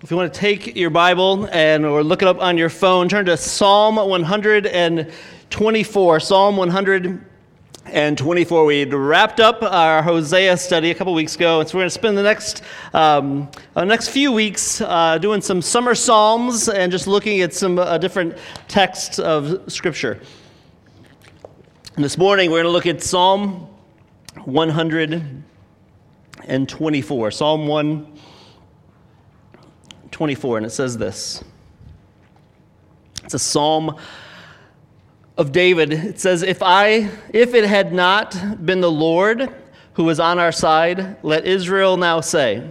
If you want to take your Bible and or look it up on your phone, turn to Psalm 124. Psalm 124. We wrapped up our Hosea study a couple weeks ago, and so we're going to spend the next um, uh, next few weeks uh, doing some summer psalms and just looking at some uh, different texts of Scripture. And this morning we're going to look at Psalm 124. Psalm 1. 24, and it says this. It's a psalm of David. It says, If I if it had not been the Lord who was on our side, let Israel now say,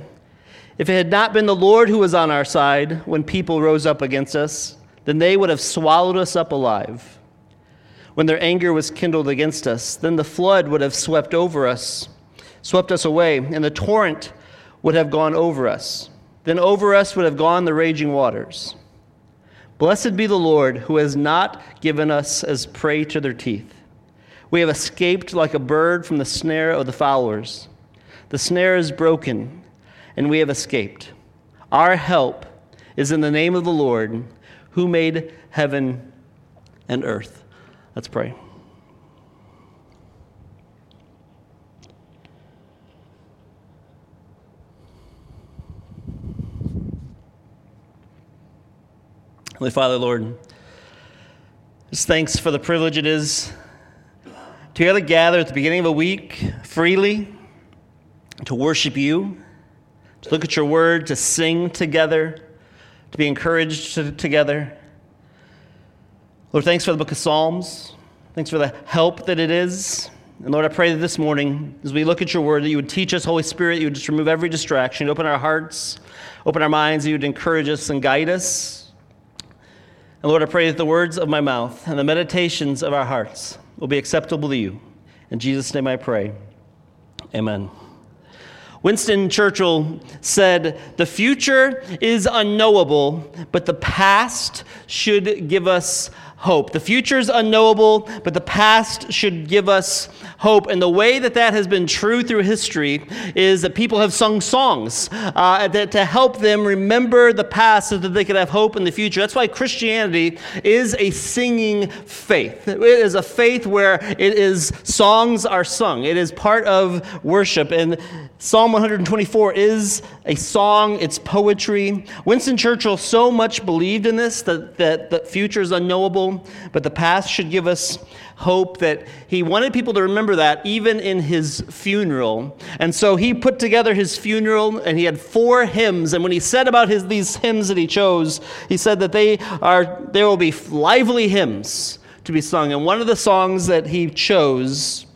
If it had not been the Lord who was on our side when people rose up against us, then they would have swallowed us up alive. When their anger was kindled against us, then the flood would have swept over us, swept us away, and the torrent would have gone over us. Then over us would have gone the raging waters. Blessed be the Lord, who has not given us as prey to their teeth. We have escaped like a bird from the snare of the fowlers. The snare is broken, and we have escaped. Our help is in the name of the Lord, who made heaven and earth. Let's pray. Holy Father, Lord, just thanks for the privilege it is to be able to gather at the beginning of a week freely, to worship you, to look at your word, to sing together, to be encouraged to, together. Lord, thanks for the book of Psalms. Thanks for the help that it is. And Lord, I pray that this morning, as we look at your word, that you would teach us, Holy Spirit, you would just remove every distraction, open our hearts, open our minds, you would encourage us and guide us. And Lord, I pray that the words of my mouth and the meditations of our hearts will be acceptable to you. In Jesus' name I pray. Amen. Winston Churchill said, The future is unknowable, but the past should give us hope. The future is unknowable, but the past should give us hope. And the way that that has been true through history is that people have sung songs uh, that, to help them remember the past so that they could have hope in the future. That's why Christianity is a singing faith. It is a faith where it is songs are sung. It is part of worship. And Psalm 124 is a song, it's poetry. Winston Churchill so much believed in this that, that the future is unknowable, but the past should give us hope that he wanted people to remember that even in his funeral. And so he put together his funeral and he had four hymns. And when he said about his, these hymns that he chose, he said that they are, there will be lively hymns to be sung. And one of the songs that he chose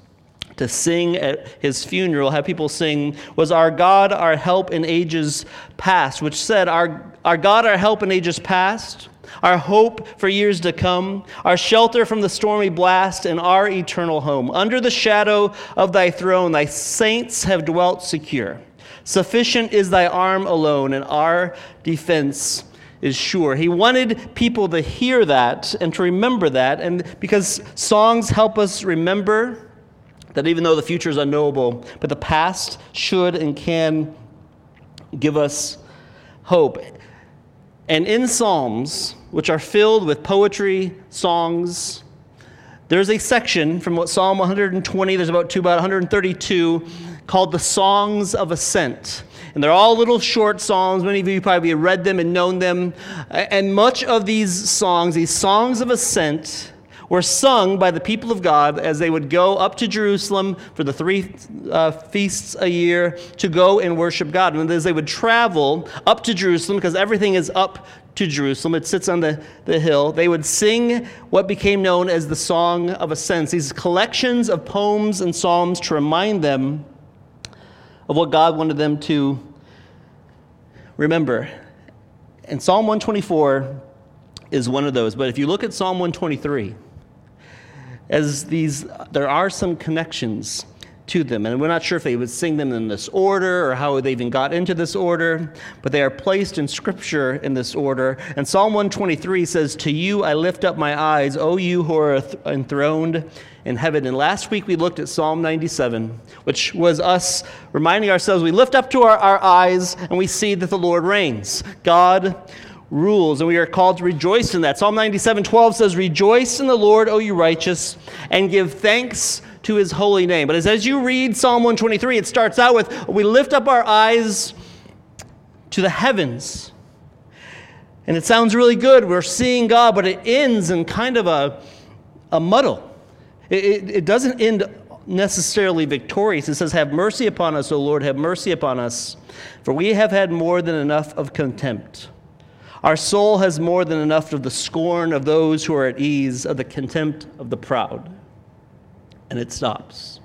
to sing at his funeral, have people sing, was Our God, our help in ages past, which said, Our, our God, our help in ages past, our hope for years to come, our shelter from the stormy blast, and our eternal home. Under the shadow of thy throne, thy saints have dwelt secure. Sufficient is thy arm alone, and our defense is sure. He wanted people to hear that and to remember that, and because songs help us remember that even though the future is unknowable, but the past should and can give us hope. And in Psalms, which are filled with poetry, songs, there's a section from what Psalm 120, there's about to about 132, called the Songs of Ascent. And they're all little short songs. Many of you probably read them and known them. And much of these songs, these songs of ascent, were sung by the people of God as they would go up to Jerusalem for the three uh, feasts a year to go and worship God. And as they would travel up to Jerusalem, because everything is up to Jerusalem, it sits on the, the hill, they would sing what became known as the Song of Ascents, these collections of poems and psalms to remind them of what God wanted them to remember. And Psalm 124 is one of those. But if you look at Psalm 123, as these, there are some connections to them. And we're not sure if they would sing them in this order or how they even got into this order, but they are placed in Scripture in this order. And Psalm 123 says, To you I lift up my eyes, O you who are enthroned in heaven. And last week we looked at Psalm 97, which was us reminding ourselves we lift up to our, our eyes and we see that the Lord reigns. God rules, and we are called to rejoice in that. Psalm 97 12 says, Rejoice in the Lord, O you righteous, and give thanks to his holy name. But as, as you read Psalm 123, it starts out with we lift up our eyes to the heavens. And it sounds really good. We're seeing God, but it ends in kind of a, a muddle. It, it, it doesn't end necessarily victorious. It says, Have mercy upon us, O Lord, have mercy upon us, for we have had more than enough of contempt. Our soul has more than enough of the scorn of those who are at ease, of the contempt of the proud and it stops.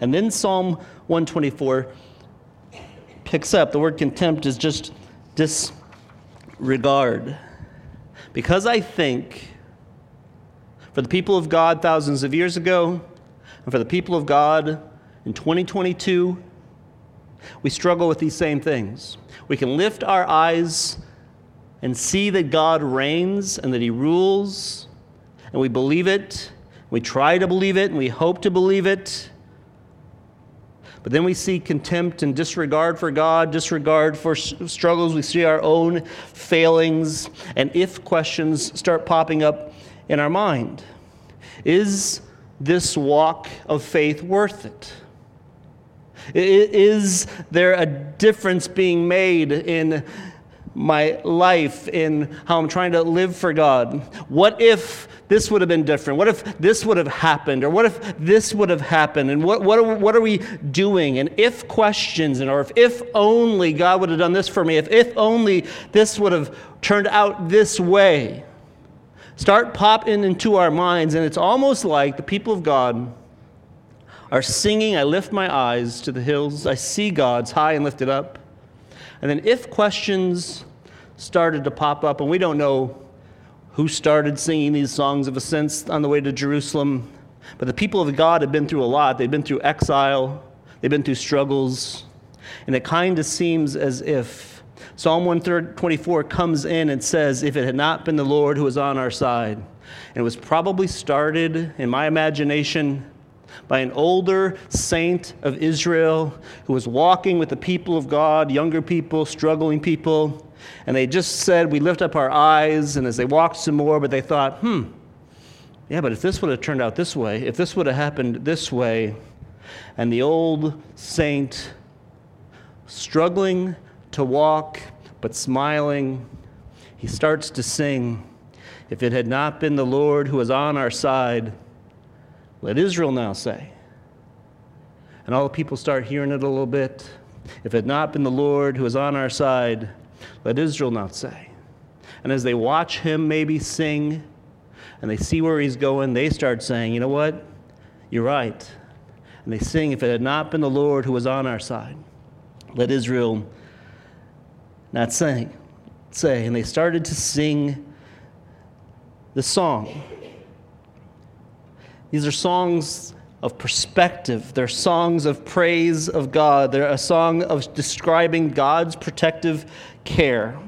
And then Psalm 124 picks up. The word contempt is just disregard. Because I think for the people of God thousands of years ago, and for the people of God in 2022, we struggle with these same things. We can lift our eyes and see that God reigns and that He rules, and we believe it, we try to believe it and we hope to believe it. But then we see contempt and disregard for God, disregard for struggles. We see our own failings, and if questions start popping up in our mind. Is this walk of faith worth it? Is there a difference being made in my life, in how I'm trying to live for God? What if this would have been different? What if this would have happened? Or what if this would have happened? And what, what, are, what are we doing? And if questions, and or if, if only God would have done this for me, if, if only this would have turned out this way, start popping into our minds. And it's almost like the people of God are singing, I lift my eyes to the hills, I see God's high and lifted up. And then if questions started to pop up, and we don't know who started singing these songs of ascent on the way to Jerusalem. But the people of God had been through a lot. They'd been through exile, they'd been through struggles. And it kind of seems as if Psalm 124 comes in and says, If it had not been the Lord who was on our side. And it was probably started, in my imagination, by an older saint of Israel who was walking with the people of God, younger people, struggling people, and they just said, We lift up our eyes. And as they walked some more, but they thought, hmm, yeah, but if this would have turned out this way, if this would have happened this way, and the old saint struggling to walk, but smiling, he starts to sing, If it had not been the Lord who was on our side, let Israel now say. And all the people start hearing it a little bit. If it had not been the Lord who was on our side, let Israel not say. And as they watch him maybe sing and they see where he's going, they start saying, you know what? You're right. And they sing, if it had not been the Lord who was on our side, let Israel not sing, say. And they started to sing the song. These are songs of perspective. They're songs of praise of God. They're a song of describing God's protective care.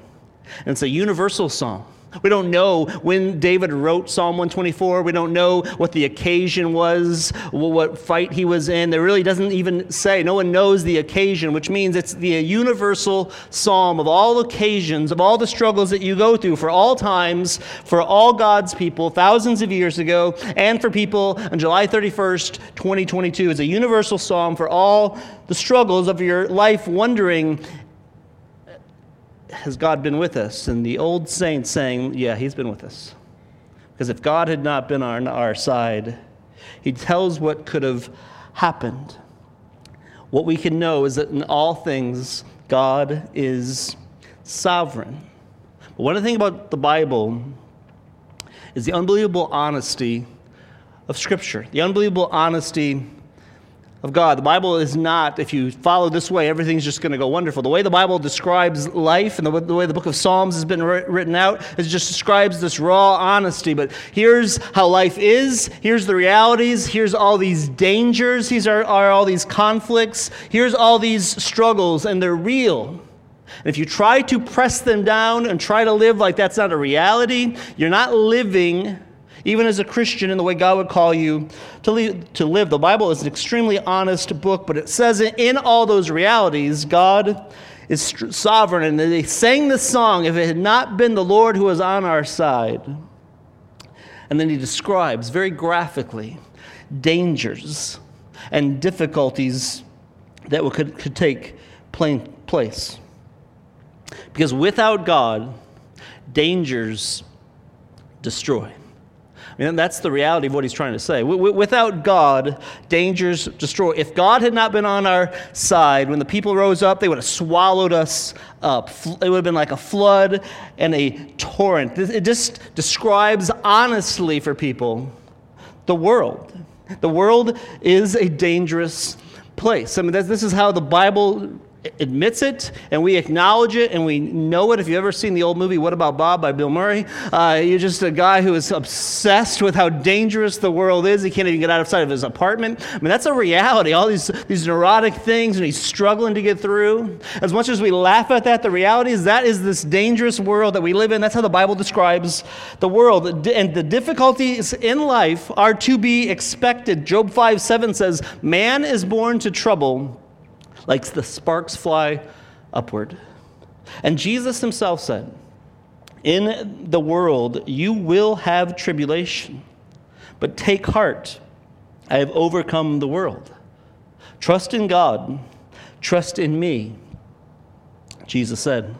And it's a universal song. We don't know when David wrote Psalm 124. We don't know what the occasion was, what fight he was in. There really doesn't even say. No one knows the occasion, which means it's the universal psalm of all occasions, of all the struggles that you go through for all times, for all God's people thousands of years ago, and for people on July 31st, 2022. It's a universal psalm for all the struggles of your life, wondering has God been with us? And the old saint saying, Yeah, he's been with us. Because if God had not been on our side, he tells what could have happened. What we can know is that in all things, God is sovereign. But one of the things about the Bible is the unbelievable honesty of Scripture, the unbelievable honesty of God. The Bible is not, if you follow this way, everything's just going to go wonderful. The way the Bible describes life and the, the way the book of Psalms has been written out, it just describes this raw honesty. But here's how life is, here's the realities, here's all these dangers, these are, are all these conflicts, here's all these struggles, and they're real. And if you try to press them down and try to live like that's not a reality, you're not living even as a Christian, in the way God would call you to, to live. The Bible is an extremely honest book, but it says in all those realities, God is sovereign. And they sang this song, if it had not been the Lord who was on our side. And then he describes very graphically dangers and difficulties that could, could take place. Because without God, dangers destroy. I mean, that's the reality of what he's trying to say. Without God, dangers destroy. If God had not been on our side, when the people rose up, they would have swallowed us up. It would have been like a flood and a torrent. It just describes honestly for people the world. The world is a dangerous place. I mean, this is how the Bible admits it and we acknowledge it and we know it. If you've ever seen the old movie What About Bob by Bill Murray, uh, you're just a guy who is obsessed with how dangerous the world is. He can't even get outside of his apartment. I mean, that's a reality. All these, these neurotic things and he's struggling to get through. As much as we laugh at that, the reality is that is this dangerous world that we live in. That's how the Bible describes the world. And the difficulties in life are to be expected. Job 5 7 says, Man is born to trouble like the sparks fly upward. And Jesus himself said, In the world you will have tribulation, but take heart, I have overcome the world. Trust in God, trust in me, Jesus said.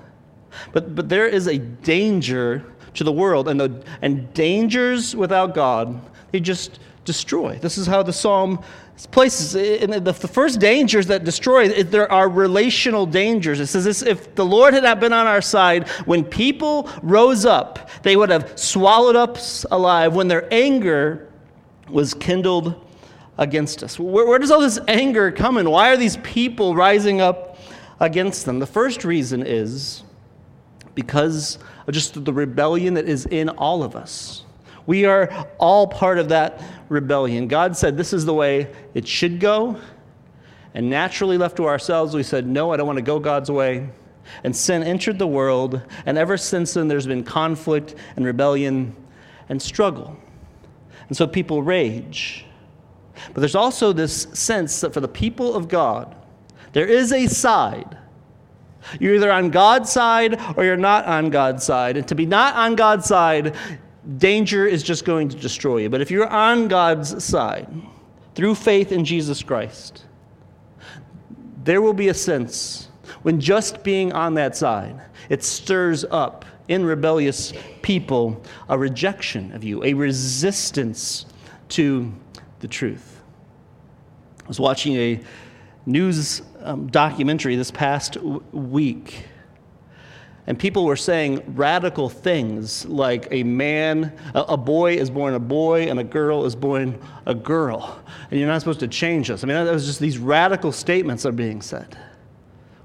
But, but there is a danger to the world, and, the, and dangers without God, they just destroy. This is how the psalm places. Eh, the, the first dangers that destroy, eh, there are relational dangers. It says this, if the Lord had not been on our side, when people rose up, they would have swallowed us alive when their anger was kindled against us. Where, where does all this anger come in? Why are these people rising up against them? The first reason is because of just the rebellion that is in all of us. We are all part of that rebellion. God said this is the way it should go. And naturally, left to ourselves, we said, No, I don't want to go God's way. And sin entered the world. And ever since then, there's been conflict and rebellion and struggle. And so people rage. But there's also this sense that for the people of God, there is a side. You're either on God's side or you're not on God's side. And to be not on God's side danger is just going to destroy you. But if you're on God's side, through faith in Jesus Christ, there will be a sense when just being on that side, it stirs up in rebellious people a rejection of you, a resistance to the truth. I was watching a news um, documentary this past w- week and people were saying radical things like a man, a, a, boy is born a boy, and a girl is born a girl. And you're not supposed to change this. I mean, that was just these radical statements that are being said,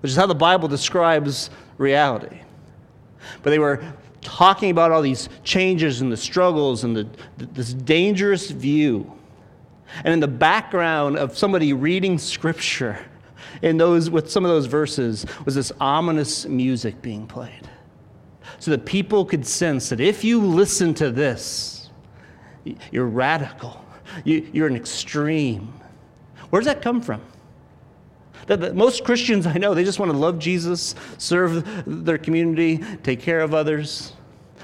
which is how the Bible describes reality. But they were talking about all these changes and the struggles and the, this dangerous view. And in the background of somebody reading scripture, in those, with some of those verses was this ominous music being played. So that people could sense that if you listen to this, you're radical, you, you're an extreme. Where does that come from? That, most Christians I know, they just want to love Jesus, serve their community, take care of others.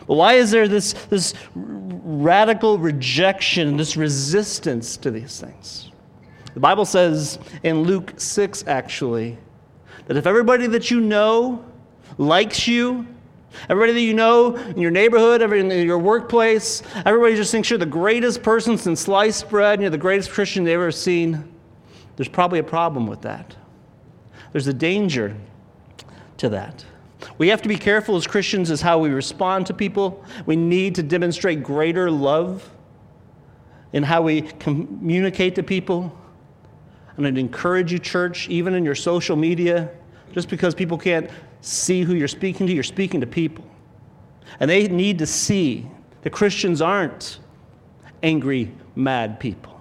But why is there this, this radical rejection, this resistance to these things? The Bible says in Luke 6, actually, that if everybody that you know likes you, everybody that you know in your neighborhood, in your workplace, everybody just thinks you're the greatest person since sliced bread and you're the greatest Christian they've ever seen, there's probably a problem with that. There's a danger to that. We have to be careful as Christians as how we respond to people. We need to demonstrate greater love in how we communicate to people. And I'd encourage you, church, even in your social media, just because people can't see who you're speaking to, you're speaking to people. And they need to see that Christians aren't angry, mad people.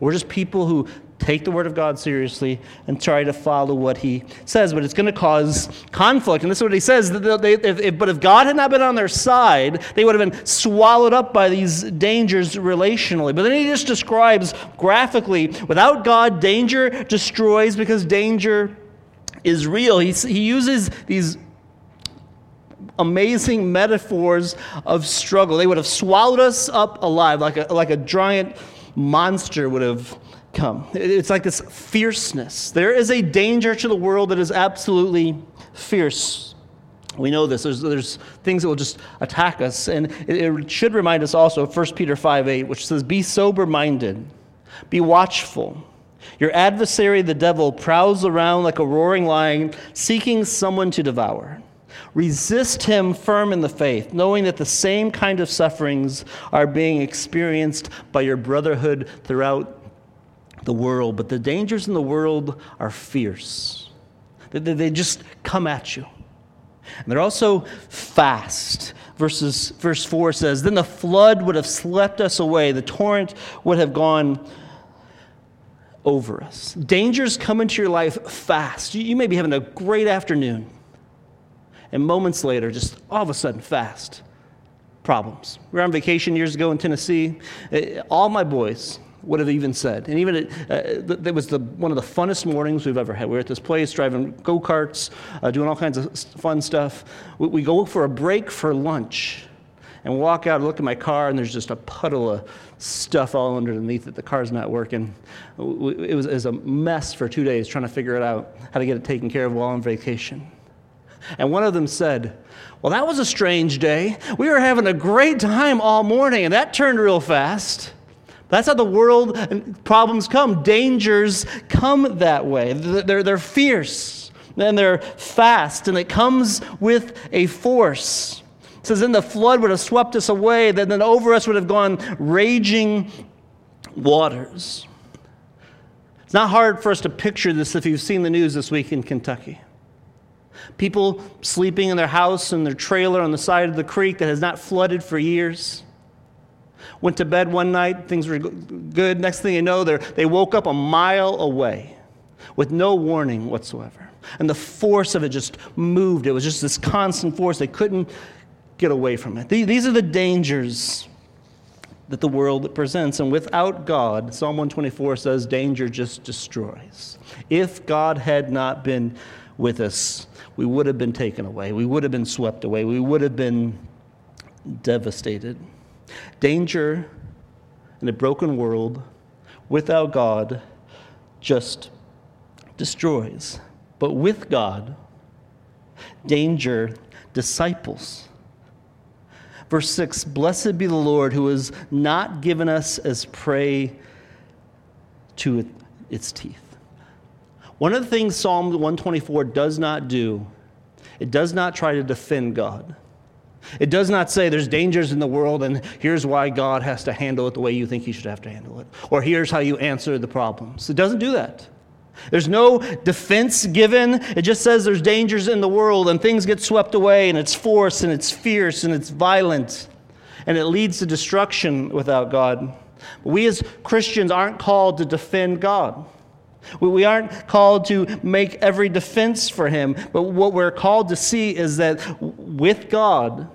We're just people who take the Word of God seriously and try to follow what He says. But it's going to cause conflict. And this is what He says. They, if, if, but if God had not been on their side, they would have been swallowed up by these dangers relationally. But then He just describes graphically without God, danger destroys because danger is real. He, he uses these amazing metaphors of struggle. They would have swallowed us up alive like a, like a giant monster would have It's like this fierceness. There is a danger to the world that is absolutely fierce. We know this. There's, there's things that will just attack us. And it, it should remind us also of 1 Peter 5 8, which says, Be sober minded, be watchful. Your adversary, the devil, prowls around like a roaring lion, seeking someone to devour. Resist him firm in the faith, knowing that the same kind of sufferings are being experienced by your brotherhood throughout the world, but the dangers in the world are fierce. They just come at you. And they're also fast. Verses, verse 4 says, Then the flood would have swept us away, the torrent would have gone over us. Dangers come into your life fast. You may be having a great afternoon, and moments later, just all of a sudden, fast. Problems. We were on vacation years ago in Tennessee. Eh, all my boys, would have even said. And even it, uh, was the, one of the funnest mornings we've ever had. We were at this place driving go karts, uh, doing all kinds of fun stuff. We, we, go for a break for lunch and walk out and look at my car, and there's just a puddle of stuff all underneath it. The car's not working. It was, it was a mess for two days trying to figure it out, how to get it taken care of while on vacation. And one of them said, Well, that was a strange day. We were having a great time all morning, and that turned real fast. That's how the world and problems come. Dangers come that way. They're, they're fierce and they're fast, and it comes with a force. It says, Then the flood would have swept us away, then, then over us would have gone raging waters. It's not hard for us to picture this if you've seen the news this week in Kentucky. People sleeping in their house in their trailer on the side of the creek that has not flooded for years. Went to bed one night, things were good. Next thing you know, they woke up a mile away with no warning whatsoever. And the force of it just moved. It was just this constant force. They couldn't get away from it. These are the dangers that the world presents. And without God, Psalm 124 says, danger just destroys. If God had not been with us, we would have been taken away. We would have been swept away. We would have been devastated. Danger in a broken world without God just destroys. But with God, danger disciples. Verse 6 Blessed be the Lord who has not given us as prey to its teeth. One of the things Psalm 124 does not do, it does not try to defend God. It does not say there's dangers in the world and here's why God has to handle it the way you think he should have to handle it, or here's how you answer the problems. It doesn't do that. There's no defense given. It just says there's dangers in the world and things get swept away and it's force and it's fierce and it's violent and it leads to destruction without God. But we as Christians aren't called to defend God. We aren't called to make every defense for him, but what we're called to see is that with God,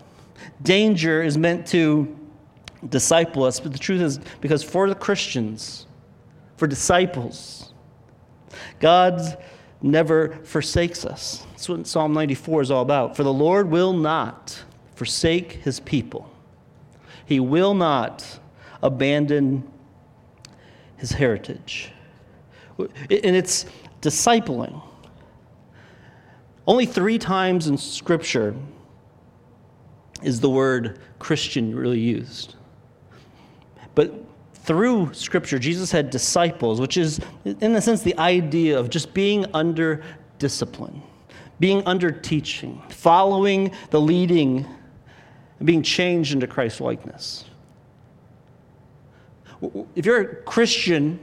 danger is meant to disciple us. But the truth is, because for the Christians, for disciples, God never forsakes us. That's what Psalm 94 is all about. For the Lord will not forsake his people, he will not abandon his heritage and it's discipling. Only three times in Scripture is the word Christian really used. But through Scripture, Jesus had disciples, which is, in a sense, the idea of just being under discipline, being under teaching, following the leading, and being changed into Christ likeness. If you're a Christian,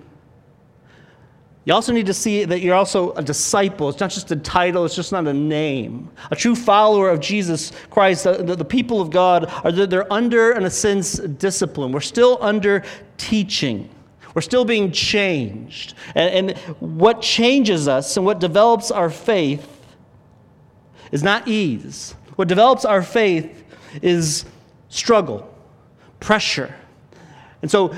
You also need to see that you're also a disciple. It's not just a title, it's just not a name. A true follower of Jesus Christ, the, the, the people of God, are they're under, in a sense, discipline. We're still under teaching. We're still being changed. And, and what changes us and what develops our faith is not ease. What develops our faith is struggle, pressure. And so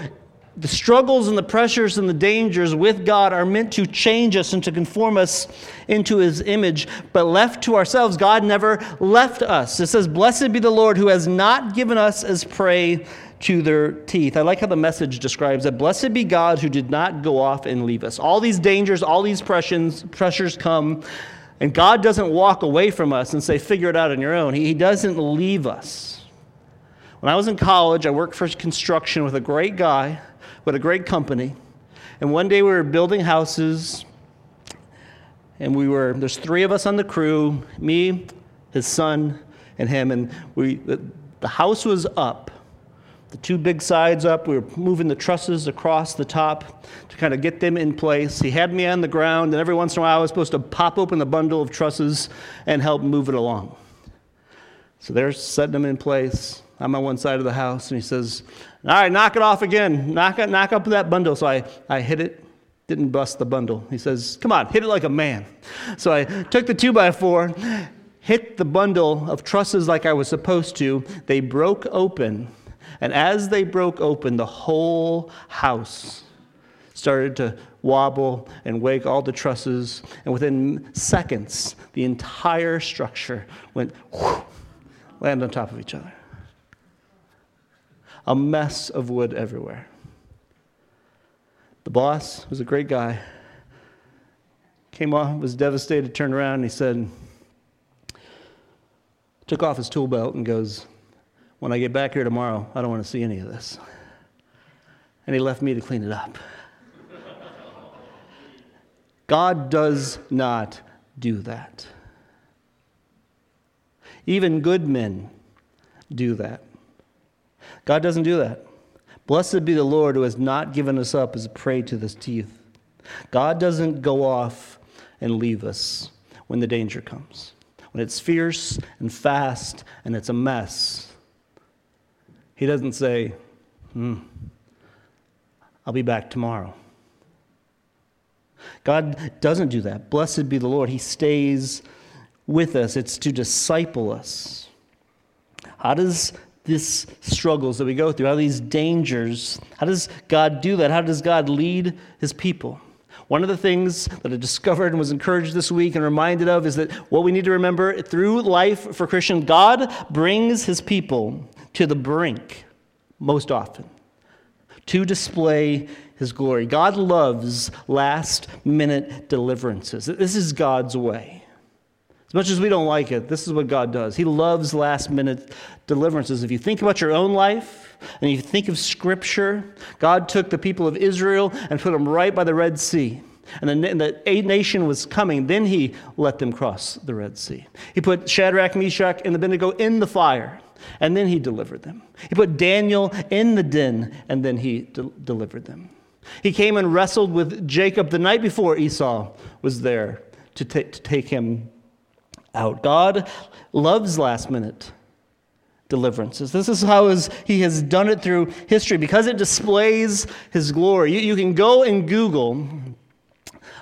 the struggles and the pressures and the dangers with God are meant to change us and to conform us into his image. But left to ourselves, God never left us. It says, Blessed be the Lord who has not given us as prey to their teeth. I like how the message describes that. Blessed be God who did not go off and leave us. All these dangers, all these pressures, pressures come, and God doesn't walk away from us and say, Figure it out on your own. He, he doesn't leave us. When I was in college, I worked for construction with a great guy what a great company. And one day we were building houses, and we were, there's three of us on the crew me, his son, and him. And we, the, the house was up, the two big sides up. We were moving the trusses across the top to kind of get them in place. He had me on the ground, and every once in a while I was supposed to pop open the bundle of trusses and help move it along. So they're setting them in place. I'm on one side of the house, and he says, All right, knock it off again. Knock, knock up that bundle. So I, I hit it, didn't bust the bundle. He says, Come on, hit it like a man. So I took the two by four, hit the bundle of trusses like I was supposed to. They broke open. And as they broke open, the whole house started to wobble and wake all the trusses. And within seconds, the entire structure went whoosh, land on top of each other a mess of wood everywhere. The boss was a great guy. Came off, was devastated, turned around, and he said, took off his tool belt and goes, When I get back here tomorrow, I don't want to see any of this. And he left me to clean it up. God does not do that. Even good men do that. God doesn't do that. Blessed be the Lord who has not given us up as a prey to this teeth. God doesn't go off and leave us when the danger comes. When it's fierce and fast and it's a mess, He doesn't say, hmm, I'll be back tomorrow. God doesn't do that. Blessed be the Lord. He stays with us, it's to disciple us. How does these struggles that we go through, how these dangers, how does God do that? How does God lead his people? One of the things that I discovered and was encouraged this week and reminded of is that what we need to remember through life for Christian, God brings his people to the brink most often to display his glory. God loves last minute deliverances. This is God's way. As much as we don't like it, this is what God does. He loves last minute deliverances. If you think about your own life and you think of Scripture, God took the people of Israel and put them right by the Red Sea. And the, the nation was coming. Then he let them cross the Red Sea. He put Shadrach, Meshach, and Abednego in the fire, and then he delivered them. He put Daniel in the den, and then he de- delivered them. He came and wrestled with Jacob the night before Esau was there to, t- to take him out. God loves last minute deliverances. This is how his, he has done it through history because it displays his glory. You, you can go and Google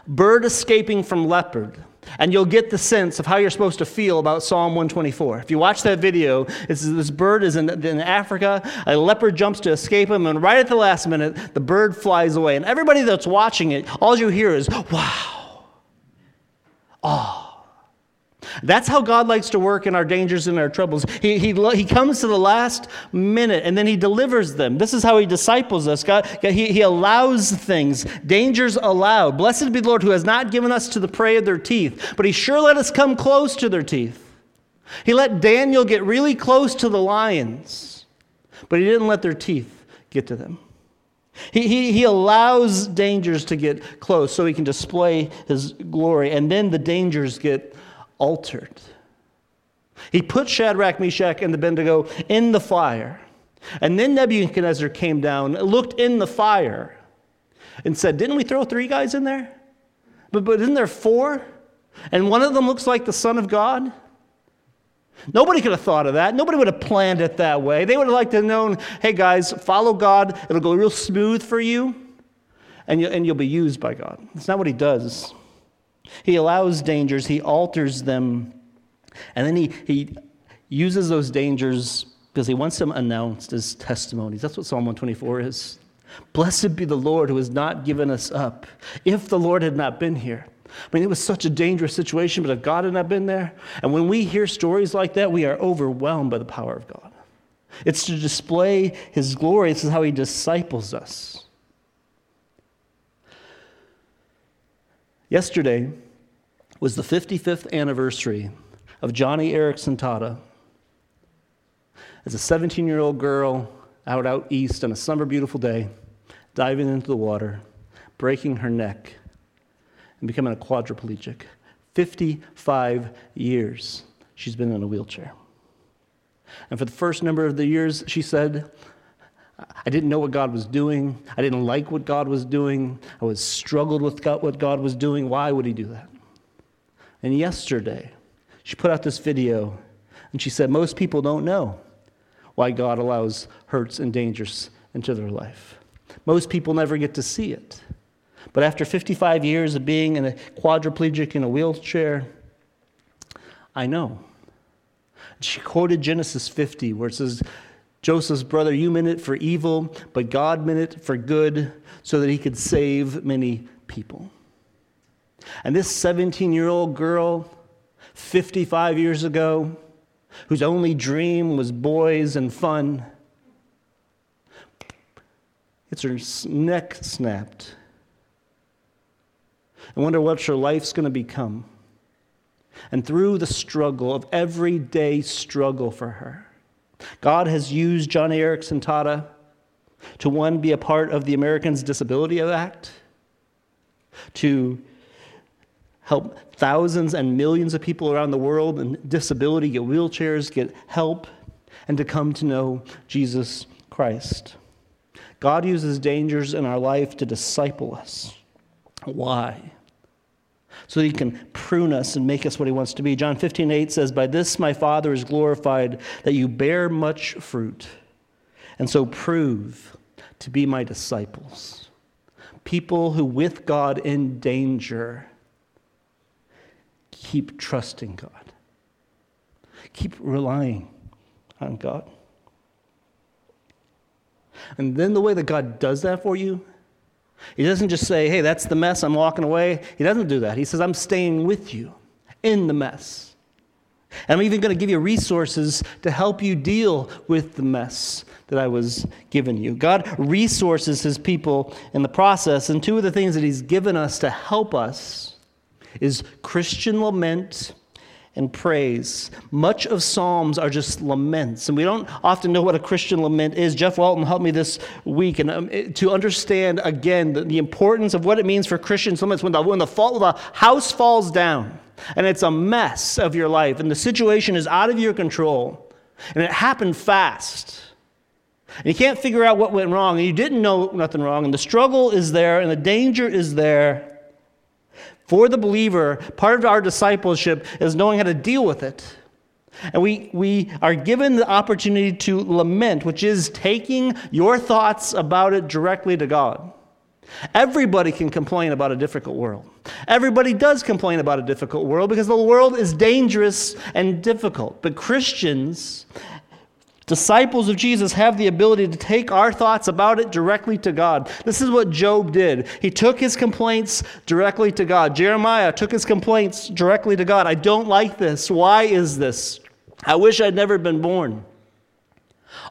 bird escaping from leopard. And you'll get the sense of how you're supposed to feel about Psalm 124. If you watch that video, this bird is in, in Africa, a leopard jumps to escape him, and right at the last minute, the bird flies away. And everybody that's watching it, all you hear is, wow, oh. That's how God likes to work in our dangers and our troubles. He, he, he comes to the last minute and then he delivers them. This is how he disciples us. God, he, he allows things, dangers allowed. Blessed be the Lord who has not given us to the prey of their teeth, but he sure let us come close to their teeth. He let Daniel get really close to the lions, but he didn't let their teeth get to them. He, he, he allows dangers to get close so he can display his glory, and then the dangers get altered. He put Shadrach, Meshach, and Abednego in the fire. And then Nebuchadnezzar came down, looked in the fire, and said, Didn't we throw three guys in there? But, but isn't there four? And one of them looks like the Son of God? Nobody could have thought of that. Nobody would have planned it that way. They would have liked to have known hey, guys, follow God. It'll go real smooth for you, and, you, and you'll be used by God. It's not what he does. He allows dangers, he alters them, and then he, he uses those dangers because he wants them announced as testimonies. That's what Psalm 124 is. Blessed be the Lord who has not given us up. If the Lord had not been here, I mean, it was such a dangerous situation, but if God had not been there, and when we hear stories like that, we are overwhelmed by the power of God. It's to display His glory. This is how He disciples us. Yesterday was the 55th anniversary of Joni Eareckson Tada. As a 17 year old girl out out east on a summer beautiful day, diving into the water, breaking her neck, and becoming a quadriplegic. 55 years she's been in a wheelchair. And for the first number of the years, she said, I didn't know what God was doing. I didn't like what God was doing. I was struggled with God, what God was doing. Why would He do that? And yesterday, she put out this video and she said, Most people don't know why God allows hurts and dangers into their life. Most people never get to see it. But after 55 years of being in a quadriplegic in a wheelchair, I know. She quoted Genesis 50, where it says, Joseph's brother, you meant it for evil, but God meant it for good so that he could save many people. And this 17 year old girl, 55 years ago, whose only dream was boys and fun, gets her neck snapped I wonder what her life's going to become. And through the struggle of everyday struggle for her, God has used Joni Eareckson Tada to one, be a part of the Americans Disability Act, to help thousands and millions of people around the world in disability get wheelchairs, get help, and to come to know Jesus Christ. God uses dangers in our life to disciple us. Why? So he can prune us and make us what he wants to be. John 15, 8 says, By this my Father is glorified, that you bear much fruit, and so prove to be my disciples. People who, with God in danger, keep trusting God, keep relying on God. And then the way that God does that for you he doesn't just say, hey, that's the mess, I'm walking away. He doesn't do that. He says, I'm staying with you in the mess. And I'm even going to give you resources to help you deal with the mess that I was given you. God resources his people in the process, and two of the things that he's given us to help us is Christian lament and praise. Much of Psalms are just laments, and we don't often know what a Christian lament is. Jeff Walton helped me this week and um, to understand again the, the, importance of what it means for Christians. laments when the, when the, fall, the house falls down and it's a mess of your life and the situation is out of your control and it happened fast. And you can't figure out what went wrong, and you didn't know nothing wrong, and the struggle is there, and the danger is there. For the believer, part of our discipleship is knowing how to deal with it. And we, we are given the opportunity to lament, which is taking your thoughts about it directly to God. Everybody can complain about a difficult world. Everybody does complain about a difficult world because the world is dangerous and difficult. But Christians Disciples of Jesus have the ability to take our thoughts about it directly to God. This is what Job did. He took his complaints directly to God. Jeremiah took his complaints directly to God. I don't like this. Why is this? I wish I'd never been born.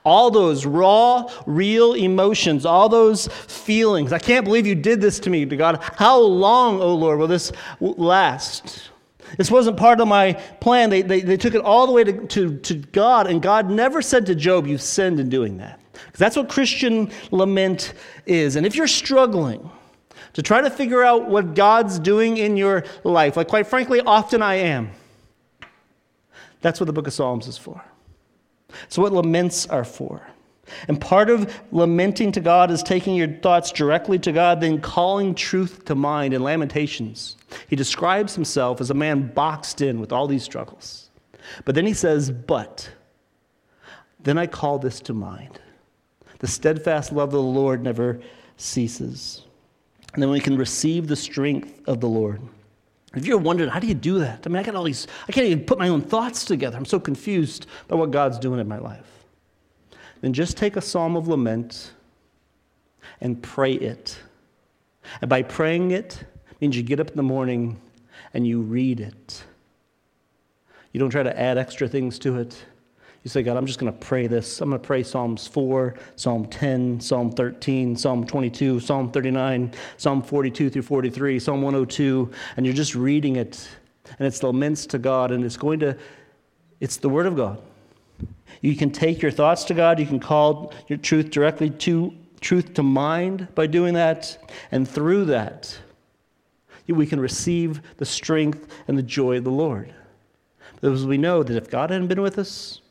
All those raw, real emotions, all those feelings. I can't believe you did this to me, to God. How long, O oh Lord, will this last? This wasn't part of my plan. They, they, they took it all the way to, to, to God, and God never said to Job, You've sinned in doing that. Because that's what Christian lament is. And if you're struggling to try to figure out what God's doing in your life, like quite frankly, often I am, that's what the book of Psalms is for. So, what laments are for. And part of lamenting to God is taking your thoughts directly to God, then calling truth to mind in Lamentations. He describes himself as a man boxed in with all these struggles. But then he says, But then I call this to mind. The steadfast love of the Lord never ceases. And then we can receive the strength of the Lord. If you're wondering, how do you do that? I mean, I got all these, I can't even put my own thoughts together. I'm so confused by what God's doing in my life. Then just take a psalm of lament and pray it. And by praying it, means you get up in the morning and you read it. You don't try to add extra things to it. You say, God, I'm just going to pray this. I'm going to pray Psalms 4, Psalm 10, Psalm 13, Psalm 22, Psalm 39, Psalm 42 through 43, Psalm 102, and you're just reading it. And it's laments to God, and it's going to, it's the Word of God. You can take your thoughts to God, you can call your truth directly to truth to mind by doing that, and through that, we can receive the strength and the joy of the Lord. Because we know that if God hadn't been with us,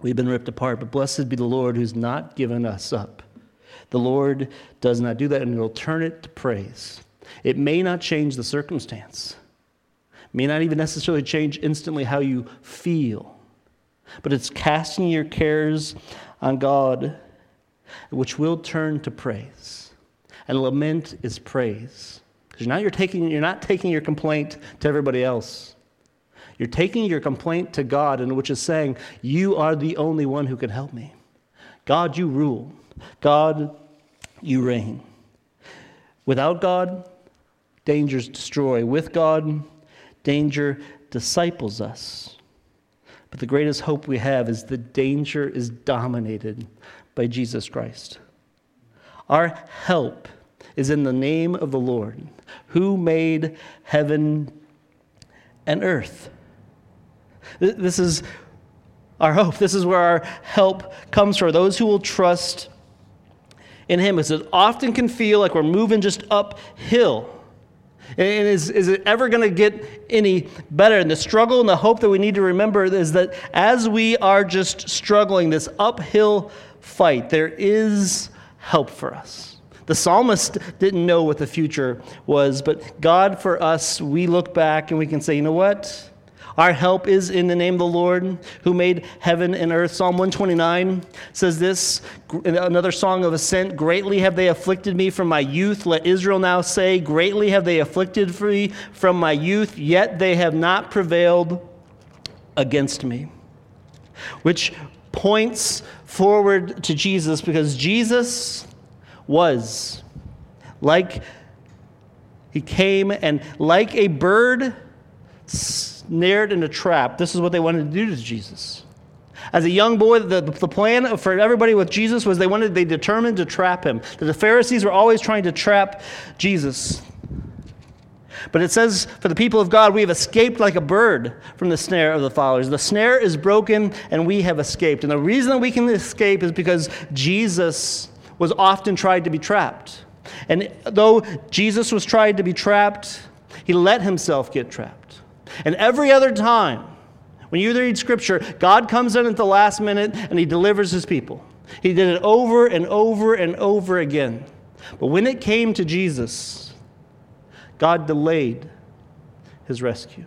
we've been ripped apart. But blessed be the Lord who's not given us up. The Lord does not do that, and He'll turn it to praise. It may not change the circumstance, it may not even necessarily change instantly how you feel, but it's casting your cares on God, which will turn to praise. And lament is praise. Because now you're, taking, you're not taking your complaint to everybody else. You're taking your complaint to God, and which is saying, You are the only one who can help me. God, you rule. God, you reign. Without God, dangers destroy. With God, danger disciples us. But the greatest hope we have is the danger is dominated by Jesus Christ. Our help is in the name of the Lord, who made heaven and earth. This is our hope. This is where our help comes from. Those who will trust in Him. Because it often can feel like we're moving just uphill. And is, is it ever going to get any better? And the struggle and the hope that we need to remember is that as we are just struggling this uphill fight, there is help for us. The psalmist didn't know what the future was, but God for us, we look back and we can say, you know what? Our help is in the name of the Lord who made heaven and earth. Psalm 129 says this another song of ascent Greatly have they afflicted me from my youth. Let Israel now say, Greatly have they afflicted me from my youth, yet they have not prevailed against me. Which points forward to Jesus because Jesus was like he came and like a bird snared in a trap. This is what they wanted to do to Jesus. As a young boy, the, the plan for everybody with Jesus was they wanted, they determined to trap him. The Pharisees were always trying to trap Jesus. But it says, for the people of God, we have escaped like a bird from the snare of the followers. The snare is broken and we have escaped. And the reason that we can escape is because Jesus was often tried to be trapped. And though Jesus was tried to be trapped, he let himself get trapped. And every other time, when you read Scripture, God comes in at the last minute and He delivers His people. He did it over and over and over again. But when it came to Jesus, God delayed His rescue.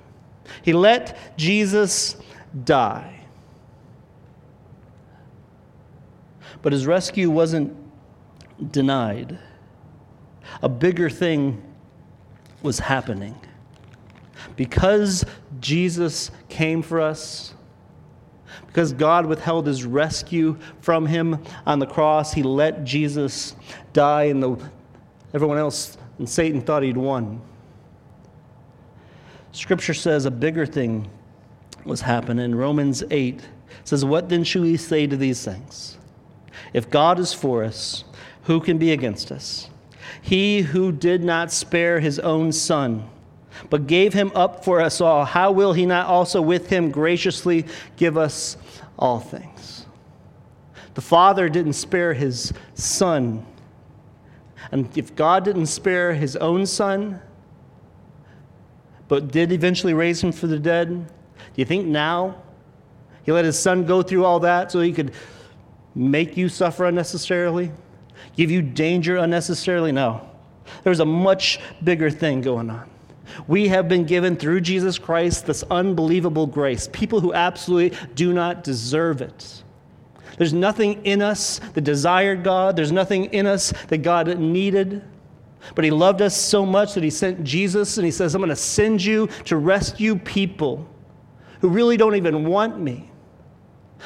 He let Jesus die. But His rescue wasn't denied. A bigger thing was happening. Because Jesus came for us, because God withheld his rescue from him on the cross, he let Jesus die, and the, everyone else and Satan thought he'd won. Scripture says a bigger thing was happening. Romans 8 says, What then should we say to these things? If God is for us, who can be against us? He who did not spare his own son but gave him up for us all, how will he not also with him graciously give us all things? The Father didn't spare his Son. And if God didn't spare his own Son, but did eventually raise him from the dead, do you think now he let his Son go through all that so he could make you suffer unnecessarily, give you danger unnecessarily. No. There's a much bigger thing going on. We have been given through Jesus Christ this unbelievable grace, people who absolutely do not deserve it. There's nothing in us that desired God, there's nothing in us that God needed. But He loved us so much that He sent Jesus and He says, I'm going to send you to rescue people who really don't even want me.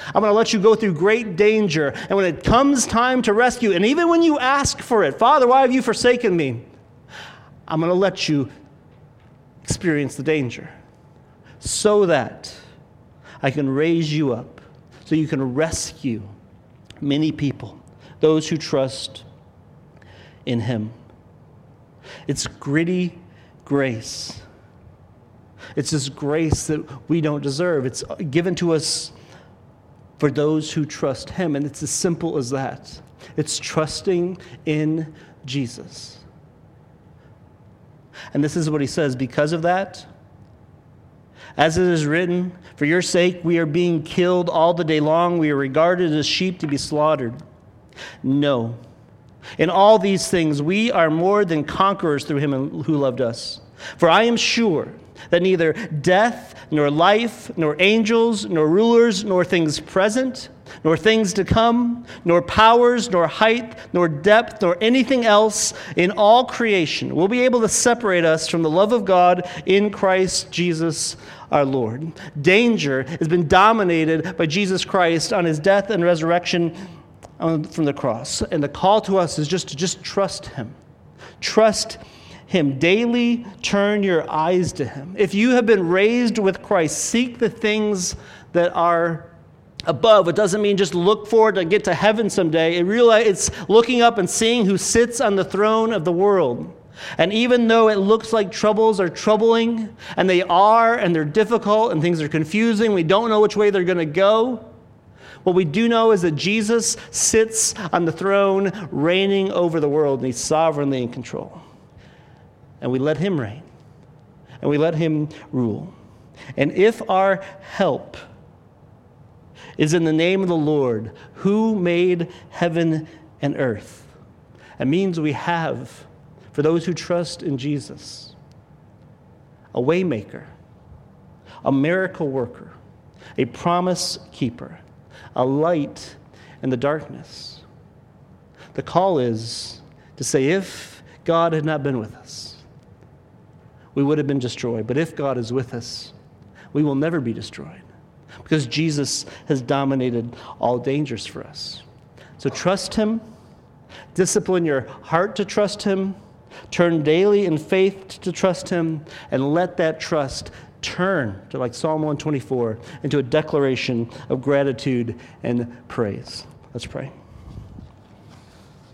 I'm going to let you go through great danger. And when it comes time to rescue, and even when you ask for it, Father, why have you forsaken me? I'm going to let you experience the danger so that I can raise you up, so you can rescue many people, those who trust in Him. It's gritty grace. It's this grace that we don't deserve. It's given to us for those who trust Him. And it's as simple as that it's trusting in Jesus. And this is what He says because of that, as it is written, For your sake we are being killed all the day long, we are regarded as sheep to be slaughtered. No. In all these things, we are more than conquerors through him who loved us. For I am sure that neither death, nor life, nor angels, nor rulers, nor things present, nor things to come, nor powers, nor height, nor depth, nor anything else in all creation will be able to separate us from the love of God in Christ Jesus our Lord. Danger has been dominated by Jesus Christ on his death and resurrection from the cross. And the call to us is just to just trust him. Trust him. Daily turn your eyes to him. If you have been raised with Christ, seek the things that are above. It doesn't mean just look forward to get to heaven someday. It really it's looking up and seeing who sits on the throne of the world. And even though it looks like troubles are troubling, and they are, and they're difficult, and things are confusing, we don't know which way they're going to go, what we do know is that Jesus sits on the throne, reigning over the world, and he's sovereignly in control. And we let him reign, and we let him rule. And if our help is in the name of the Lord, who made heaven and earth, it means we have, for those who trust in Jesus, a waymaker, a miracle worker, a promise keeper a light in the darkness. The call is to say, if God had not been with us, we would have been destroyed. But if God is with us, we will never be destroyed because Jesus has dominated all dangers for us. So trust Him, discipline your heart to trust Him, turn daily in faith to trust Him, and let that trust turn to, like Psalm 124, into a declaration of gratitude and praise. Let's pray.